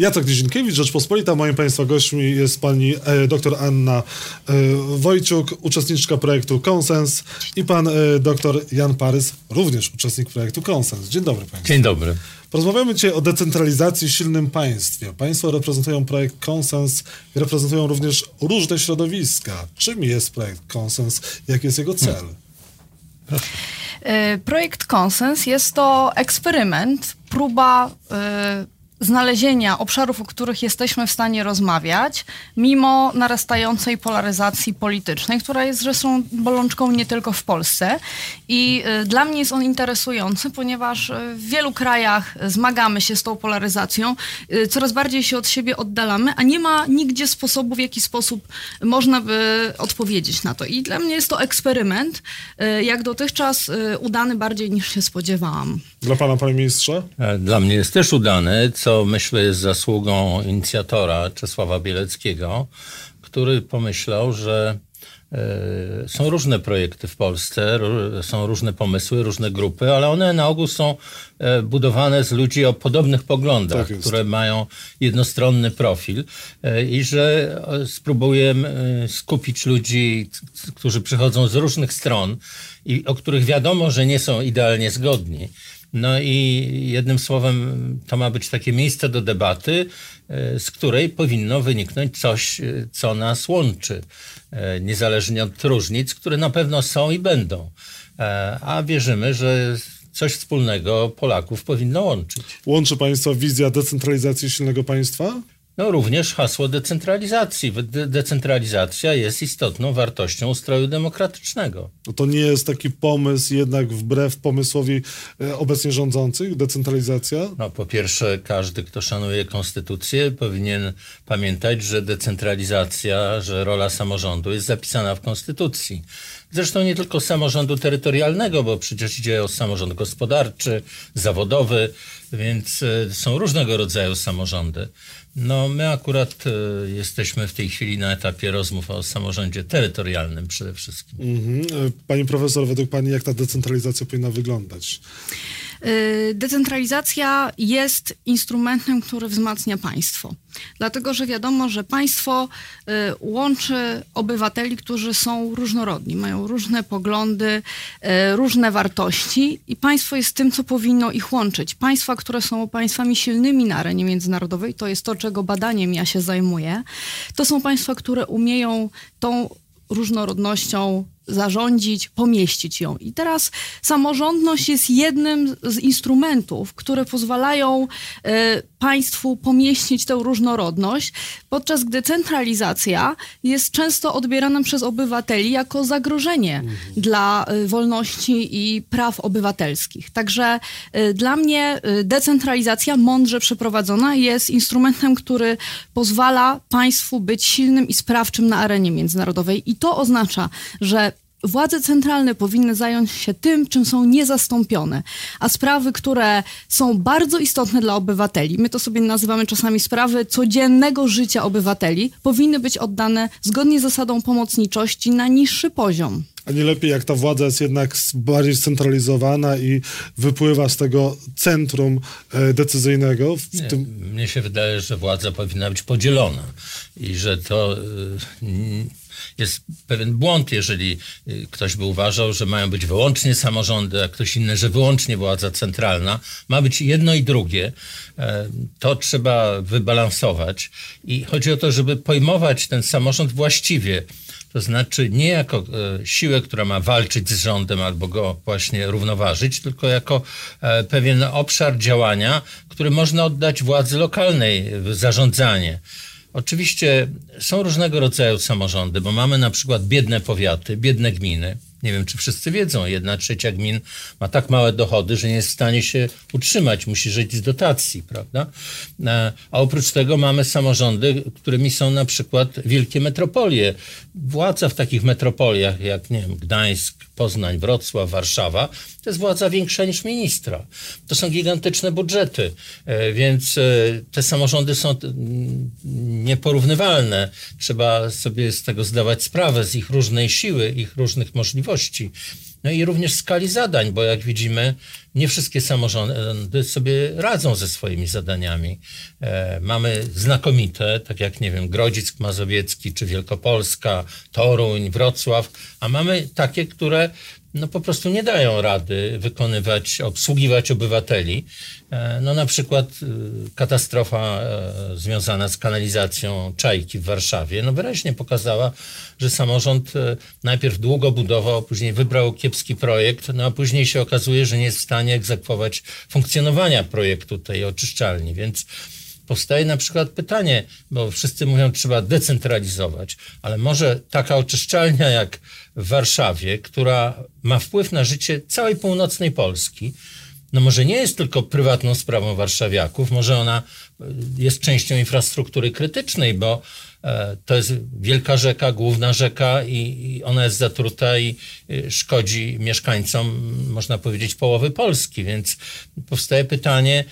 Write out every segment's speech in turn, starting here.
Jacek Nizinkiewicz, Rzeczpospolita. Moim Państwa gośćmi jest pani e, dr Anna e, Wojciuk, uczestniczka projektu Konsens i pan e, dr Jan Parys, również uczestnik projektu Konsens. Dzień dobry Państwu. Dzień dobry. Porozmawiamy dzisiaj o decentralizacji w silnym państwie. Państwo reprezentują projekt Konsens i reprezentują również różne środowiska. Czym jest projekt Konsens? Jaki jest jego cel? Y, Projekt Konsens jest to eksperyment, próba y, znalezienia obszarów, o których jesteśmy w stanie rozmawiać, mimo narastającej polaryzacji politycznej, która jest zresztą bolączką nie tylko w Polsce. I y, dla mnie jest on interesujący, ponieważ y, w wielu krajach zmagamy się z tą polaryzacją, y, coraz bardziej się od siebie oddalamy, a nie ma nigdzie sposobu, w jaki sposób można by odpowiedzieć na to. I dla mnie jest to eksperyment, y, jak dotychczas y, udany bardziej niż się spodziewałam. Dla pana, panie ministrze? E, Dla mnie jest też udany, co myślę jest zasługą inicjatora Czesława Bieleckiego, który pomyślał, że e, są różne projekty w Polsce, są różne pomysły, różne grupy, ale one na ogół są e, budowane z ludzi o podobnych poglądach, Tak które mają jednostronny profil e, i że spróbujemy e, skupić ludzi, którzy przychodzą z różnych stron i o których wiadomo, że nie są idealnie zgodni. No i jednym słowem to ma być takie miejsce do debaty, e, z której powinno wyniknąć coś, e, co nas łączy, e, niezależnie od różnic, które na pewno są i będą. A wierzymy, że coś wspólnego Polaków powinno łączyć. Łączy państwa wizja decentralizacji silnego państwa? No również hasło decentralizacji. De- decentralizacja jest istotną wartością ustroju demokratycznego. No to nie jest taki pomysł jednak wbrew pomysłowi e, obecnie rządzących, decentralizacja? No, po pierwsze, każdy, kto szanuje konstytucję, powinien pamiętać, że decentralizacja, że rola samorządu jest zapisana w konstytucji. Zresztą nie tylko samorządu terytorialnego, bo przecież idzie o samorząd gospodarczy, zawodowy, więc e, są różnego rodzaju samorządy. No, my akurat e, jesteśmy w tej chwili na etapie rozmów o samorządzie terytorialnym przede wszystkim. Mhm. E, Pani profesor, według pani jak ta decentralizacja powinna wyglądać? Y, Decentralizacja jest instrumentem, który wzmacnia państwo. Dlatego, że wiadomo, że państwo y, łączy obywateli, którzy są różnorodni, mają różne poglądy, y, różne wartości i państwo jest tym, co powinno ich łączyć. Państwa, które są państwami silnymi na arenie międzynarodowej, to jest to, czego badaniem ja się zajmuję, to są państwa, które umieją tą różnorodnością zarządzić, pomieścić ją. I teraz samorządność jest jednym z instrumentów, które pozwalają e, państwu pomieścić tę różnorodność, podczas gdy centralizacja jest często odbierana przez obywateli jako zagrożenie dla e, wolności i praw obywatelskich. Także e, dla mnie decentralizacja mądrze przeprowadzona jest instrumentem, który pozwala państwu być silnym i sprawczym na arenie międzynarodowej. I to oznacza, że Władze centralne powinny zająć się tym, czym są niezastąpione, a sprawy, które są bardzo istotne dla obywateli, my to sobie nazywamy czasami sprawy codziennego życia obywateli, powinny być oddane zgodnie z zasadą pomocniczości na niższy poziom. A nie lepiej, jak ta władza jest jednak bardziej scentralizowana i wypływa z tego centrum e, decyzyjnego? W Nie, tym... Mnie się wydaje, że władza powinna być podzielona i że to n- jest pewien błąd, jeżeli y, ktoś by uważał, że mają być wyłącznie samorządy, a ktoś inny, że wyłącznie władza centralna. Ma być jedno i drugie. E, To trzeba wybalansować i chodzi o to, żeby pojmować ten samorząd właściwie. To znaczy nie jako e, siłę, która ma walczyć z rządem albo go właśnie równoważyć, tylko jako e, pewien obszar działania, który można oddać władzy lokalnej w zarządzanie. Oczywiście są różnego rodzaju samorządy, bo mamy na przykład biedne powiaty, biedne gminy. Nie wiem, czy wszyscy wiedzą, jedna trzecia gmin ma tak małe dochody, że nie jest w stanie się utrzymać, musi żyć z dotacji, prawda? E, A oprócz tego mamy samorządy, którymi są na przykład wielkie metropolie. Władza w takich metropoliach jak, nie wiem, Gdańsk, Poznań, Wrocław, Warszawa, to jest władza większa niż ministra. To są gigantyczne budżety, e, więc e, te samorządy są mm, nieporównywalne. Trzeba sobie z tego zdawać sprawę, z ich różnej siły, ich różnych możliwości. no i również skali zadań, bo jak widzimy, nie wszystkie samorządy sobie radzą ze swoimi zadaniami. E, mamy znakomite, tak jak, nie wiem, Grodzisk Mazowiecki, czy Wielkopolska, Toruń, Wrocław, a mamy takie, które no po prostu nie dają rady wykonywać, obsługiwać obywateli. E, no na przykład e, katastrofa związana z kanalizacją Czajki w Warszawie, no wyraźnie pokazała, że samorząd najpierw długo budował, później wybrał kiepski projekt, no a później się okazuje, że nie jest w stanie egzekwować funkcjonowania projektu tej oczyszczalni, więc powstaje na przykład pytanie, bo wszyscy mówią, trzeba decentralizować, ale może taka oczyszczalnia jak w Warszawie, która ma wpływ na życie całej północnej Polski, no może nie jest tylko prywatną sprawą warszawiaków, może ona e, jest częścią infrastruktury krytycznej, bo to jest wielka rzeka, główna rzeka i ona jest zatruta i e, szkodzi mieszkańcom, można powiedzieć, połowy Polski. Więc powstaje pytanie,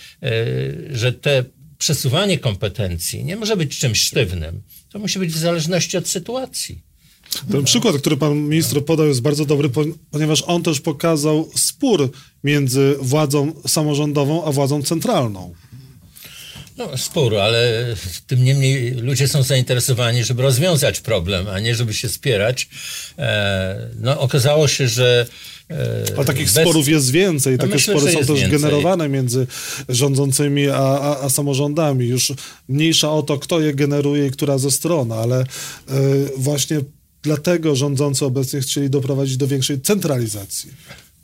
że te przesuwanie kompetencji nie może być czymś sztywnym. To musi być w zależności od sytuacji. Ten przykład, który pan minister podał, jest bardzo dobry, ponieważ on też pokazał spór między władzą samorządową a władzą centralną. No, spór, ale tym niemniej ludzie są zainteresowani, żeby rozwiązać problem, a nie żeby się spierać. E, no, okazało się, że ale takich bez... sporów jest więcej. No Takie myślę, spory są też więcej. generowane między rządzącymi a, a, a, samorządami. Już mniejsza o to, kto je generuje i która ze stron, ale y, właśnie dlatego rządzący obecnie chcieli doprowadzić do większej centralizacji.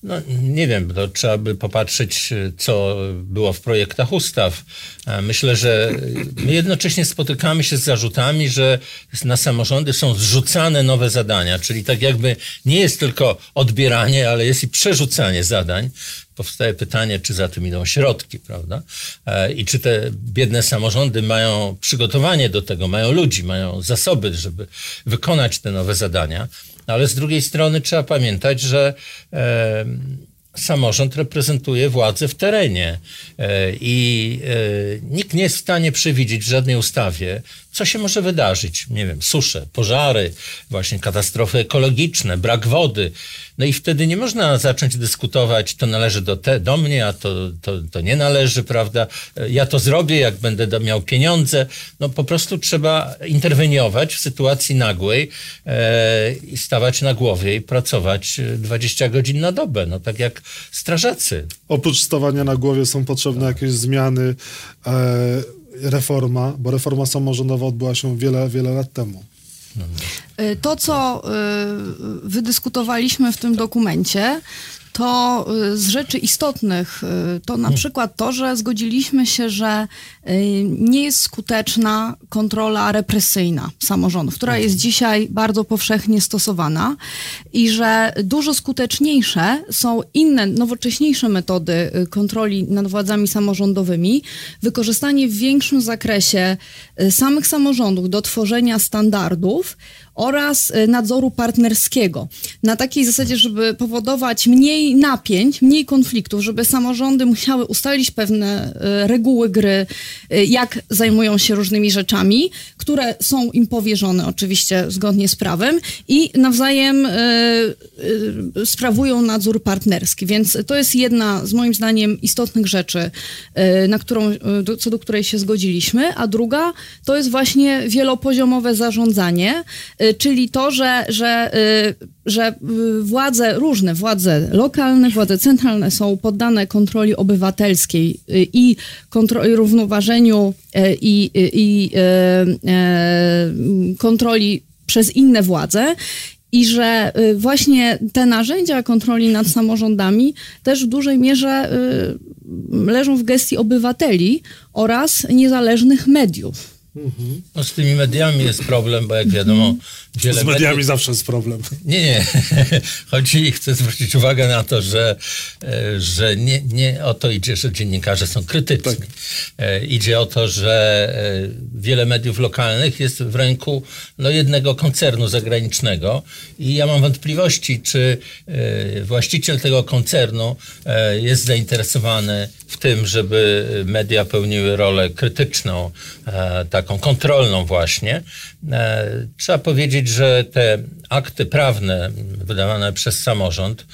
No, nie wiem, to trzeba by popatrzeć, co było w projektach ustaw. Myślę, że my jednocześnie spotykamy się z zarzutami, że na samorządy są zrzucane nowe zadania, czyli tak jakby nie jest tylko odbieranie, ale jest i przerzucanie zadań. Powstaje pytanie, czy za tym idą środki, prawda? E, I czy te biedne samorządy mają przygotowanie do tego, mają ludzi, mają zasoby, żeby wykonać te nowe zadania. No ale z drugiej strony trzeba pamiętać, że e, samorząd reprezentuje władzę w terenie e, i e, nikt nie jest w stanie przewidzieć w żadnej ustawie, co się może wydarzyć. Nie wiem, susze, pożary, właśnie katastrofy ekologiczne, brak wody. No i wtedy nie można zacząć dyskutować, to należy do, te, do mnie, a to, to, to nie należy, prawda? Ja to zrobię, jak będę miał pieniądze. No po prostu trzeba interweniować w sytuacji nagłej e, i stawać na głowie i pracować 20 godzin na dobę, no tak jak strażacy. Oprócz stawania na głowie są potrzebne jakieś zmiany, e, reforma, bo reforma samorządowa odbyła się wiele, wiele lat temu. Y, to, co y, wydyskutowaliśmy w tym dokumencie, to y, z rzeczy istotnych. To na przykład to, że zgodziliśmy się, że nie jest skuteczna kontrola represyjna samorządów, która jest dzisiaj bardzo powszechnie stosowana i że dużo skuteczniejsze są inne, nowocześniejsze metody kontroli nad władzami samorządowymi, wykorzystanie w większym zakresie samych samorządów do tworzenia standardów, oraz y, nadzoru partnerskiego. Na takiej zasadzie, żeby powodować mniej napięć, mniej konfliktów, żeby samorządy musiały ustalić pewne y, reguły gry, y, jak zajmują się różnymi rzeczami, które są im powierzone oczywiście zgodnie z prawem i nawzajem sprawują nadzór partnerski. Więc to jest jedna z moim zdaniem istotnych rzeczy, na którą, co do której się zgodziliśmy, a druga to jest właśnie wielopoziomowe zarządzanie, czyli to, że, że, y, że y, władze, różne władze lokalne, władze centralne są poddane kontroli obywatelskiej i kontroli, równoważeniu i, i kontroli przez inne władze i że właśnie te narzędzia kontroli nad samorządami też w dużej mierze leżą w gestii obywateli oraz niezależnych mediów. No z tymi mediami jest problem, bo jak wiadomo, wiele Z mediami mediów... zawsze jest problem. Nie, nie. Chodzi, chcę zwrócić uwagę na to, że, e, że nie, nie o to idzie, że dziennikarze są krytyczni. Tak. E, idzie o to, że e, wiele mediów lokalnych jest w ręku no, jednego koncernu zagranicznego i ja mam wątpliwości, czy właściciel tego koncernu jest zainteresowany w tym, żeby media pełniły rolę krytyczną, taką kontrolną właśnie. Trzeba powiedzieć, że te akty prawne wydawane przez samorząd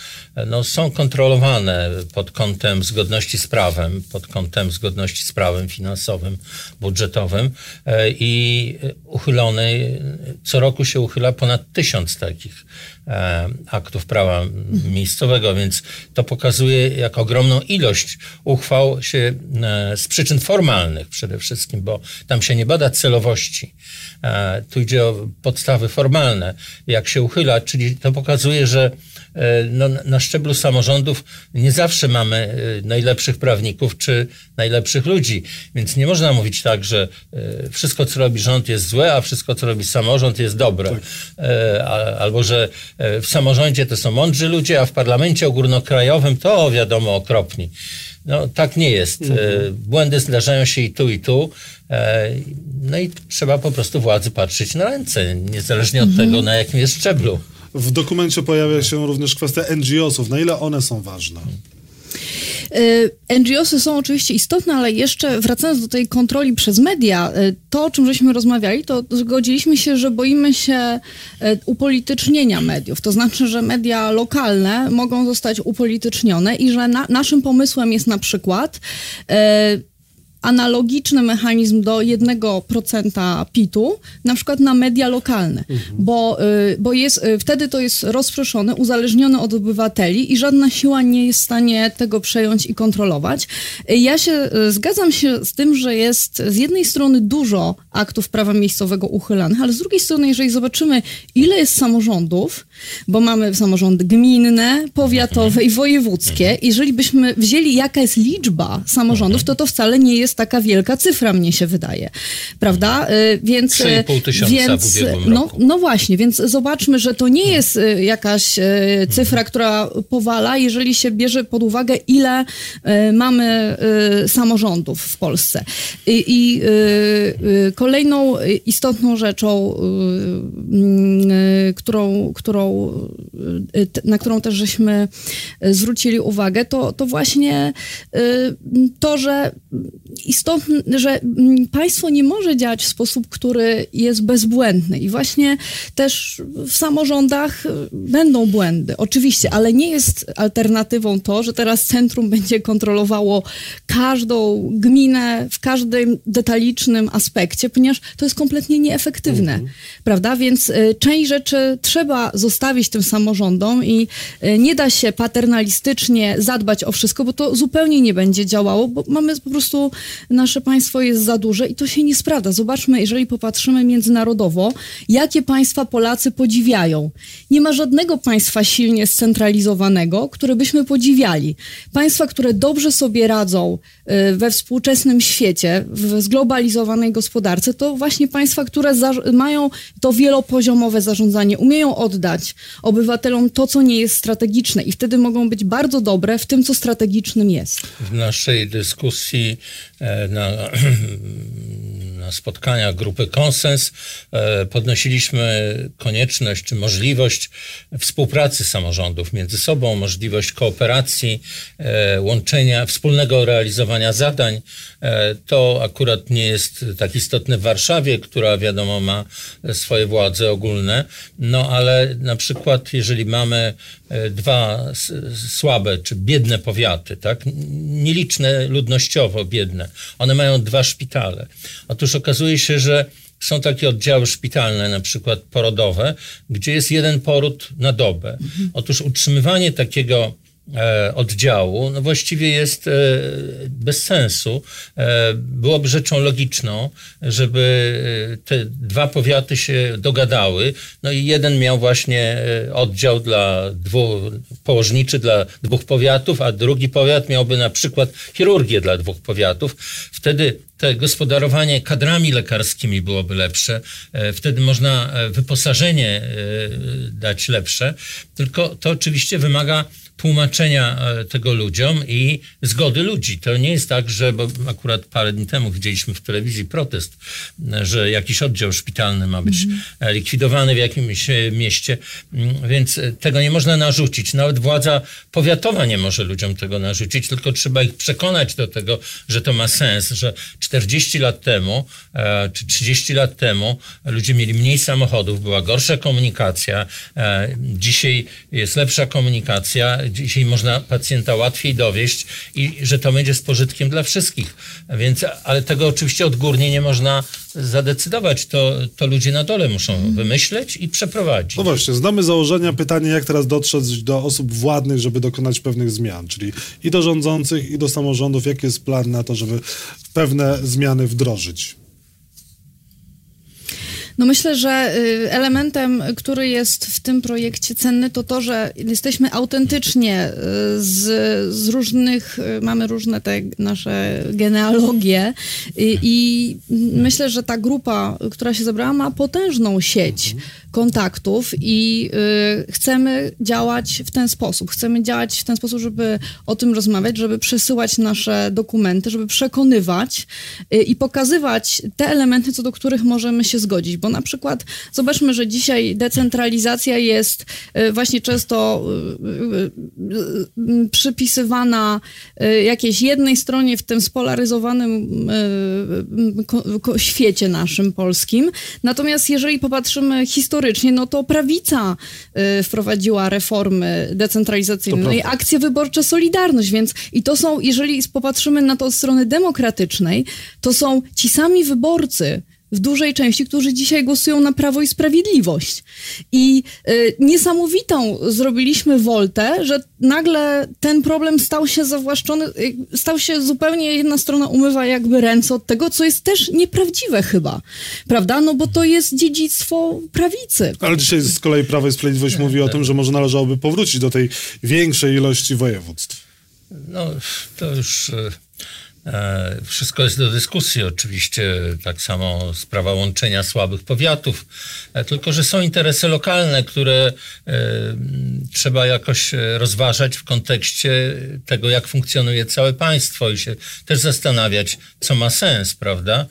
no, są kontrolowane pod kątem zgodności z prawem, pod kątem zgodności z prawem finansowym, budżetowym e, i uchylone, co roku się uchyla ponad tysiąc takich e, aktów prawa miejscowego, więc to pokazuje, jak ogromną ilość uchwał się e, z przyczyn formalnych przede wszystkim, bo tam się nie bada celowości. Tu idzie o podstawy formalne, jak się uchyla, czyli to pokazuje, że E, no, na szczeblu samorządów nie zawsze mamy e, najlepszych prawników czy najlepszych ludzi. Więc nie można mówić tak, że e, wszystko, co robi rząd jest złe, a wszystko, co robi samorząd jest dobre. Tak. Albo, że w samorządzie to są mądrzy ludzie, a w parlamencie ogólnokrajowym to wiadomo okropni. No tak nie jest. Mhm. Błędy zdarzają się i tu, i tu. No i trzeba po prostu władzy patrzeć na ręce, niezależnie od mhm. tego, na jakim jest szczeblu. W dokumencie pojawia się również kwestia NGO-sów. Na ile one są ważne? Y, NGOsy są oczywiście istotne, ale jeszcze wracając do tej kontroli przez media, y, to o czym żeśmy rozmawiali, to zgodziliśmy się, że boimy się y, upolitycznienia mediów. To znaczy, że media lokalne mogą zostać upolitycznione i że na, naszym pomysłem jest na przykład analogiczny mechanizm do 1% PIT-u, na przykład na media lokalne, mhm. bo, y, bo jest, y, wtedy to jest rozproszone, uzależnione od obywateli i żadna siła nie jest w stanie tego przejąć i kontrolować. Y, ja się zgadzam się z tym, że jest z jednej strony dużo aktów prawa miejscowego uchylanych, ale z drugiej strony, jeżeli zobaczymy, ile jest samorządów, bo mamy samorządy gminne, powiatowe i wojewódzkie, jeżeli byśmy wzięli, jaka jest liczba samorządów, to to wcale nie jest jest taka wielka cyfra, mnie się wydaje. Prawda? Y, więc, 3,5 y, tysiąca więc, w no, roku. No właśnie, więc zobaczmy, że to nie jest y, jakaś cyfra, która powala, jeżeli się bierze pod uwagę, ile mamy samorządów w Polsce. I, i kolejną istotną rzeczą, którą, którą, na którą też żeśmy zwrócili uwagę, to, to właśnie to, że istotne, że mm, państwo nie może działać w sposób, który jest bezbłędny. I właśnie też w samorządach y, będą błędy, oczywiście, ale nie jest alternatywą to, że teraz centrum będzie kontrolowało każdą gminę w każdym detalicznym aspekcie, ponieważ to jest kompletnie nieefektywne, mhm. prawda? Więc y, część rzeczy trzeba zostawić tym samorządom i y, nie da się paternalistycznie zadbać o wszystko, bo to zupełnie nie będzie działało, bo mamy po prostu nasze państwo jest za duże i to się nie sprawdza. Zobaczmy, jeżeli popatrzymy międzynarodowo, jakie państwa Polacy podziwiają. Nie ma żadnego państwa silnie scentralizowanego, które byśmy podziwiali. Państwa, które dobrze sobie radzą y, we współczesnym świecie, w zglobalizowanej gospodarce, to właśnie państwa, które mają to wielopoziomowe zarządzanie, umieją oddać obywatelom to, co nie jest strategiczne i wtedy mogą być bardzo dobre w tym, co strategicznym jest. W naszej dyskusji E, na, na spotkaniach grupy Konsens e, podnosiliśmy konieczność czy możliwość współpracy samorządów między sobą, możliwość kooperacji, e, łączenia, wspólnego realizowania zadań. To akurat nie jest tak istotne w Warszawie, która wiadomo ma swoje władze ogólne, no ale na przykład jeżeli mamy dwa słabe czy biedne powiaty, tak, nieliczne ludnościowo biedne, one mają dwa szpitale. Otóż okazuje się, że są takie oddziały szpitalne, na przykład porodowe, gdzie jest jeden poród na dobę. Otóż utrzymywanie takiego oddziału no właściwie jest e, bez sensu. E, byłoby rzeczą logiczną, żeby te dwa powiaty się dogadały, no i jeden miał właśnie oddział dla dwóch, położniczy dla dwóch powiatów, a drugi powiat miałby na przykład chirurgię dla dwóch powiatów. Wtedy te gospodarowanie kadrami lekarskimi byłoby lepsze, e, wtedy można e, wyposażenie e, dać lepsze, tylko to oczywiście wymaga tłumaczenia e, tego ludziom i zgody ludzi. To nie jest tak, że, bo akurat parę dni temu widzieliśmy w telewizji protest, że jakiś oddział szpitalny ma być mm. likwidowany w jakimś mieście, mm, więc tego nie można narzucić. Nawet władza powiatowa nie może ludziom tego narzucić, tylko trzeba ich przekonać do tego, że to ma sens, że 40 lat temu czy 30 lat temu ludzie mieli mniej samochodów, była gorsza komunikacja, dzisiaj jest lepsza komunikacja, dzisiaj można pacjenta łatwiej dowieść i że to będzie z pożytkiem dla wszystkich. Więc, ale tego oczywiście odgórnie nie można zadecydować. To, to ludzie na dole muszą wymyśleć i przeprowadzić. No właśnie, znamy założenia. Pytanie, jak teraz dotrzeć do osób władnych, żeby dokonać pewnych zmian, czyli i do rządzących, i do samorządów. Jaki jest plan na to, żeby pewne zmiany wdrożyć? No myślę, że y, elementem, który jest w tym projekcie cenny, to to, że jesteśmy autentycznie y, z, z różnych, y, mamy różne te nasze genealogie i, i myślę, że ta grupa, która się zebrała, ma potężną sieć kontaktów i y, chcemy działać w ten sposób. Chcemy działać w ten sposób, żeby o tym rozmawiać, żeby przesyłać nasze dokumenty, żeby przekonywać y, i pokazywać te elementy, co do których możemy się zgodzić. Bo na przykład zobaczmy, że dzisiaj decentralizacja jest y, właśnie często y, y, przypisywana jakiejś jednej stronie w tym spolaryzowanym świecie naszym polskim. Natomiast jeżeli popatrzymy historycznie, no to prawica wprowadziła reformy decentralizacyjne no i akcje wyborcze Solidarność, więc i to są, jeżeli popatrzymy na to od strony demokratycznej, to są ci sami wyborcy, w dużej części, którzy dzisiaj głosują na Prawo i Sprawiedliwość. I y, niesamowitą zrobiliśmy woltę, że nagle ten problem stał się zawłaszczony, y, stał się zupełnie jedna strona umywa jakby ręce od tego, co jest też nieprawdziwe chyba, prawda? No bo to jest dziedzictwo prawicy. Ale dzisiaj z kolei Prawo i Sprawiedliwość mówi o tym, że może należałoby powrócić do tej większej ilości województw. No, to już... E, wszystko jest do dyskusji oczywiście, tak samo sprawa łączenia słabych powiatów, e, tylko że są interesy lokalne, które e, trzeba jakoś rozważać w kontekście tego, jak funkcjonuje całe państwo i się też zastanawiać, co ma sens, prawda?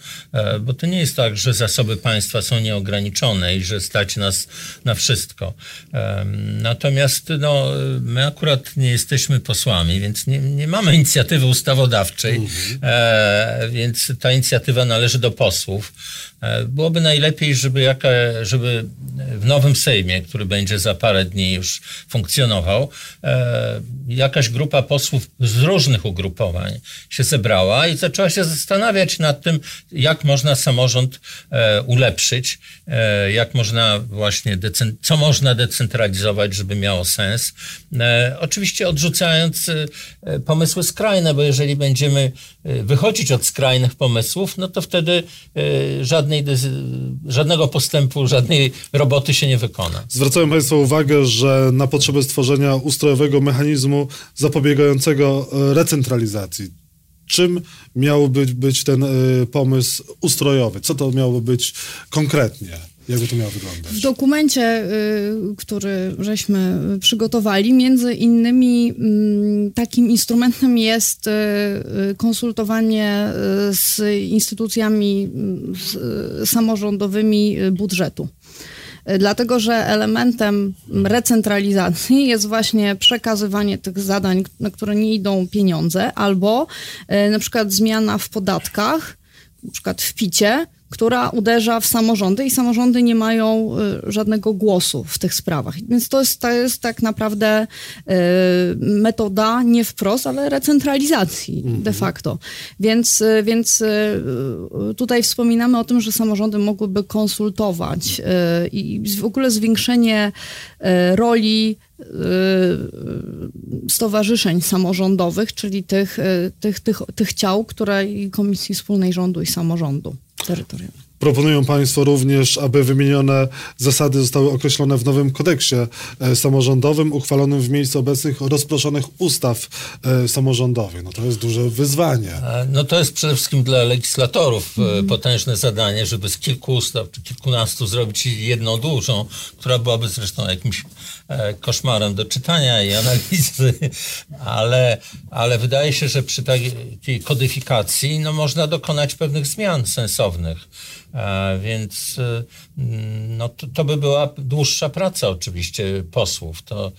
Bo to nie jest tak, że zasoby państwa są nieograniczone i że stać nas na wszystko. Natomiast no, my akurat nie jesteśmy posłami, więc nie, nie mamy inicjatywy ustawodawczej. E, więc ta inicjatywa należy do posłów. E, byłoby najlepiej, żeby, jaka, żeby w nowym Sejmie, który będzie za parę dni już funkcjonował, e, jakaś grupa posłów z różnych ugrupowań się zebrała i zaczęła się zastanawiać nad tym, jak można samorząd ulepszyć, jak można właśnie, co można decentralizować, żeby miało sens. Oczywiście odrzucając pomysły skrajne, bo jeżeli będziemy wychodzić od skrajnych pomysłów, no to wtedy żadne żadnej, żadnego postępu, żadnej roboty się nie wykona. Zwracają Państwo uwagę, że na potrzeby stworzenia ustrojowego mechanizmu zapobiegającego e, recentralizacji, czym miałby być ten pomysł ustrojowy? Co to miałoby być konkretnie? Jakby to miało wyglądać? W dokumencie, y, który żeśmy przygotowali, między innymi mm, takim instrumentem jest y, y, konsultowanie z instytucjami samorządowymi budżetu dlatego że elementem recentralizacji jest właśnie przekazywanie tych zadań, na które nie idą pieniądze, albo na przykład zmiana w podatkach, na przykład w picie, która uderza w samorządy i samorządy nie mają y, żadnego głosu w tych sprawach. Więc to jest, to jest tak naprawdę y, metoda nie wprost, ale recentralizacji mhm. de facto. Więc, y, więc tutaj wspominamy o tym, że samorządy mogłyby konsultować i w ogóle zwiększenie roli stowarzyszeń samorządowych, czyli tych, tych, tych, tych ciał, które i Komisji Wspólnej Rządu i Samorządu terytorialnego. Proponują Państwo również, aby wymienione zasady zostały określone w nowym kodeksie e, samorządowym, uchwalonym w miejscu obecnych rozproszonych ustaw e, samorządowych. No to jest duże wyzwanie. E, no to jest przede wszystkim dla legislatorów mm. potężne zadanie, żeby z kilku ustaw czy kilkunastu zrobić jedną dużą, która byłaby zresztą jakimś koszmarem do czytania i analizy, ale, ale wydaje się, że przy takiej kodyfikacji no, można dokonać pewnych zmian sensownych. E, więc e, no, to, to, by była dłuższa praca oczywiście posłów. To,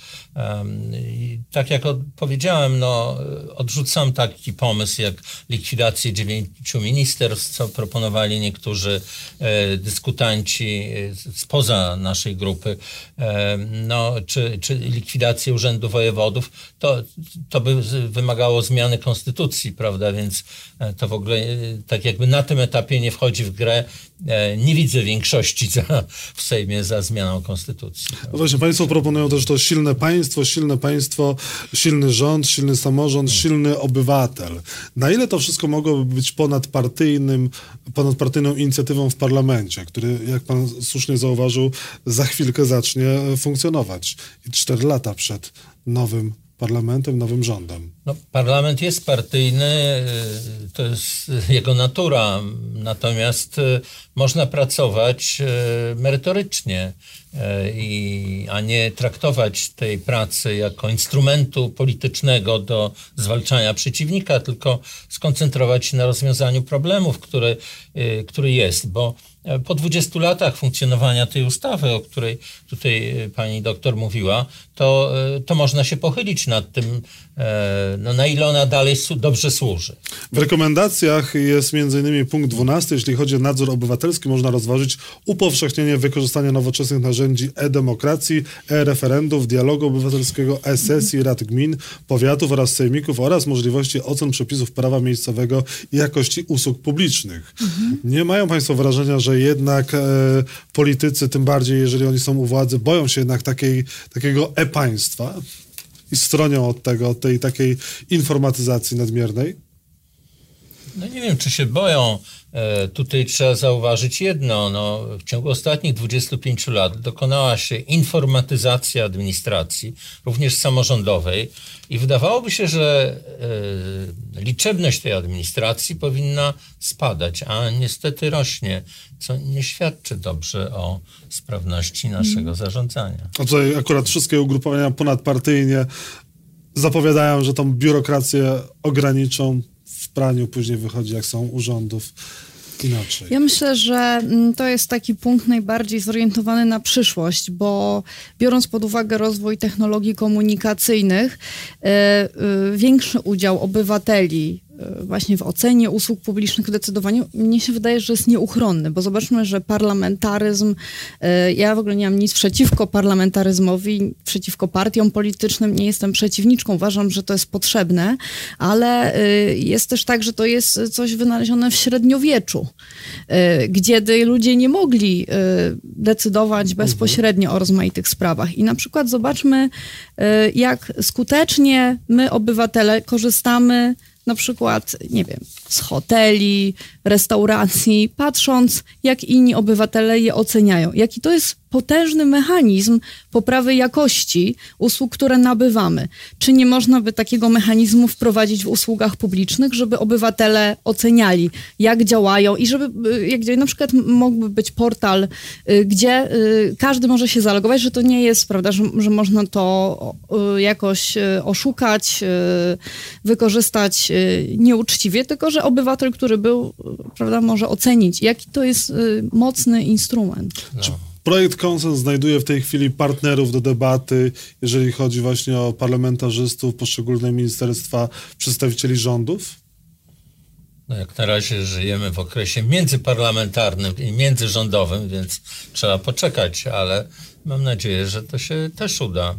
tak jak powiedziałem, no, odrzucam taki pomysł jak likwidację dziewięciu ministerstw, co proponowali niektórzy e, dyskutanci spoza naszej grupy, no, czy, czy likwidację urzędu wojewodów, to, to by wymagało zmiany konstytucji, prawda, więc to w ogóle tak jakby na tym etapie nie wchodzi w grę E, nie widzę większości za, w Sejmie za zmianą konstytucji. No właśnie, państwo proponują też to silne państwo, silne państwo, silny rząd, silny samorząd, silny obywatel. Na ile to wszystko mogłoby być ponadpartyjnym, ponadpartyjną inicjatywą w parlamencie, który, jak pan słusznie zauważył, za chwilkę zacznie funkcjonować i cztery lata przed nowym parlamentem, nowym rządem. No, parlament jest partyjny, y, to jest jego natura, natomiast y, można pracować y, merytorycznie, i, a nie traktować tej pracy jako instrumentu politycznego do zwalczania przeciwnika, tylko skoncentrować się na rozwiązaniu problemów, który, który jest, bo po 20 latach funkcjonowania tej ustawy, o której tutaj e, pani doktor mówiła, to, e, to można się pochylić nad tym, no, na ile ona dalej dobrze służy. W rekomendacjach jest m.in. punkt 12, jeśli chodzi o nadzór obywatelski, można rozważyć upowszechnienie wykorzystania nowoczesnych narzędzi e-demokracji, e-referendów, dialogu obywatelskiego, e-sesji, rad gmin, powiatów oraz sejmików oraz możliwości ocen przepisów prawa miejscowego i jakości usług publicznych. Mhm. Nie mają Państwo wrażenia, że że jednak e, politycy, tym bardziej jeżeli oni są u władzy, boją się jednak takiej, takiego e-państwa i stronią od tego, od tej takiej informatyzacji nadmiernej? No nie wiem, czy się boją. E, tutaj trzeba zauważyć jedno. No, w ciągu ostatnich 25 lat dokonała się informatyzacja administracji, również samorządowej, i wydawałoby się, że e, liczebność tej administracji powinna spadać, a niestety rośnie, co nie świadczy dobrze o sprawności naszego zarządzania. A tutaj akurat wszystkie ugrupowania ponadpartyjnie zapowiadają, że tą biurokrację ograniczą praniu, później wychodzi, jak są urządów inaczej. Ja myślę, że mm, to jest taki punkt najbardziej zorientowany na przyszłość, bo biorąc pod uwagę rozwój technologii komunikacyjnych, e, e, większy udział obywateli właśnie w ocenie usług publicznych, w decydowaniu, mnie się wydaje, że jest nieuchronny, bo zobaczmy, że parlamentaryzm, e, ja w ogóle nie mam nic przeciwko parlamentaryzmowi, przeciwko partiom politycznym, nie jestem przeciwniczką, uważam, że to jest potrzebne, ale e, jest też tak, że to jest coś wynalezione w średniowieczu, gdzie ludzie nie mogli decydować mhm. bezpośrednio o rozmaitych sprawach. I na przykład zobaczmy, jak skutecznie my, obywatele, korzystamy na przykład, nie wiem, z hoteli, restauracji, patrząc, jak inni obywatele je oceniają. Jaki to jest potężny mechanizm poprawy jakości usług, które nabywamy. Czy nie można by takiego mechanizmu wprowadzić w usługach publicznych, żeby obywatele oceniali, jak działają i żeby, y, jak na przykład mógłby być portal, y, gdzie y, każdy może się zalogować, że to nie jest, prawda, że, że można to jakoś oszukać, wykorzystać nieuczciwie, tylko że obywatel, który był, prawda, może ocenić, jaki to jest mocny instrument. No. Projekt Konsens znajduje w tej chwili partnerów do debaty, jeżeli chodzi właśnie o parlamentarzystów, poszczególne ministerstwa, przedstawicieli rządów? No jak na razie żyjemy w okresie międzyparlamentarnym i międzyrządowym, więc trzeba poczekać, ale mam nadzieję, że to się też uda.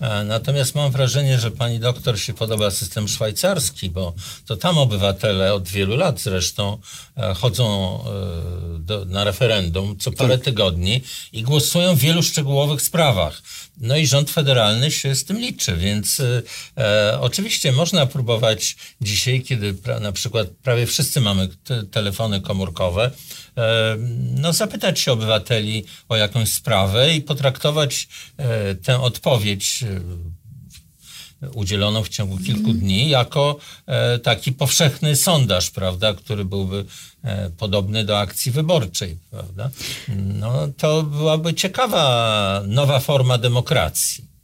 E, Natomiast mam wrażenie, że pani doktor się podoba system szwajcarski, bo to tam obywatele od wielu lat zresztą e, chodzą e, do, na referendum co parę tygodni i głosują w wielu szczegółowych sprawach. No i rząd federalny się z tym liczy, więc e, e, oczywiście można próbować dzisiaj, kiedy pra, na przykład prawie wszyscy mamy te, telefony komórkowe, e, no zapytać się obywateli o jakąś sprawę i potraktować e, tę odpowiedź udzieloną w ciągu kilku dni jako e, taki powszechny sondaż, prawda, który byłby e, podobny do akcji wyborczej, prawda? No to byłaby ciekawa nowa forma demokracji.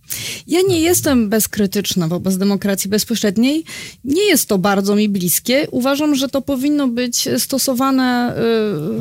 Ja nie jestem bezkrytyczna wobec demokracji bezpośredniej. Nie jest to bardzo mi bliskie. Uważam, że to powinno być stosowane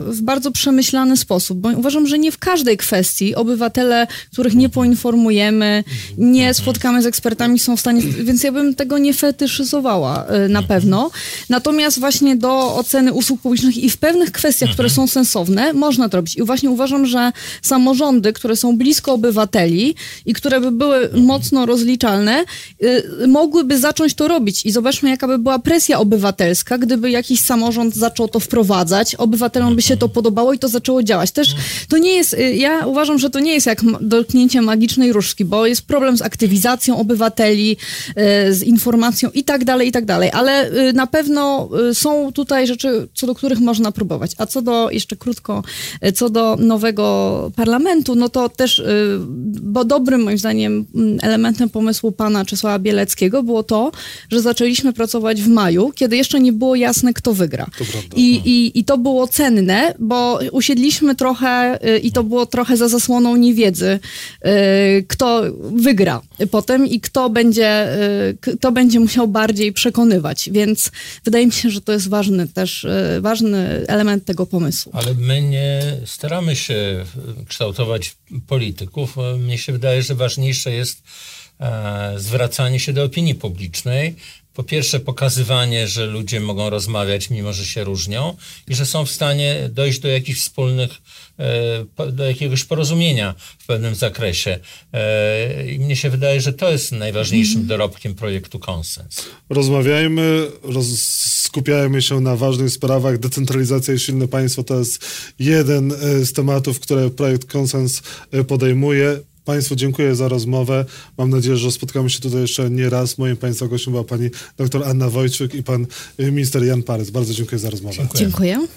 y, w bardzo przemyślany sposób, bo uważam, że nie w każdej kwestii obywatele, których nie poinformujemy, nie spotkamy z ekspertami, są w stanie. Więc ja bym tego nie fetyszyzowała y, na pewno. Natomiast właśnie do oceny usług publicznych i w pewnych kwestiach, które są sensowne, można to robić. I właśnie uważam, że samorządy, które są blisko obywateli i które by były mocno rozliczalne, y, mogłyby zacząć to robić. I zobaczmy, jaka by była presja obywatelska, gdyby jakiś samorząd zaczął to wprowadzać, obywatelom by się to podobało i to zaczęło działać. Też to nie jest, y, ja uważam, że to nie jest jak dotknięcie magicznej różdżki, bo jest problem z aktywizacją obywateli, y, z informacją i tak dalej, i tak dalej. Ale na pewno są tutaj rzeczy, co do których można próbować. A co do, jeszcze krótko, co do nowego parlamentu, no to też, bo dobrym moim zdaniem elementem pomysłu pana Czesława Bieleckiego było to, że zaczęliśmy pracować w maju, kiedy jeszcze nie było jasne, kto wygra. To prawda. I, i, I to było cenne, bo usiedliśmy trochę y, i to było trochę za zasłoną niewiedzy, y, kto wygra potem i kto będzie, y, kto będzie musiał bardziej przekonywać. Więc wydaje mi się, że to jest ważny też, y, ważny element tego pomysłu. Ale my nie staramy się kształtować polityków. Mnie się wydaje, że ważniejsze jest e, zwracanie się do opinii publicznej. Po pierwsze, pokazywanie, że ludzie mogą rozmawiać, mimo że się różnią, i że są w stanie dojść do jakichś wspólnych, e, do jakiegoś porozumienia w pewnym zakresie. E, I mnie się wydaje, że to jest najważniejszym dorobkiem projektu Konsens. Rozmawiajmy, roz, skupiajmy się na ważnych sprawach. Decentralizacja i silne państwo to jest jeden e, z tematów, które projekt Konsens podejmuje. Państwu dziękuję za rozmowę. Mam nadzieję, że spotkamy się tutaj jeszcze nie raz. Moim Państwa gościem była pani dr Anna Wojciuk i pan e, minister Jan Parys. Bardzo dziękuję za rozmowę. Dziękuję. Dziękuję.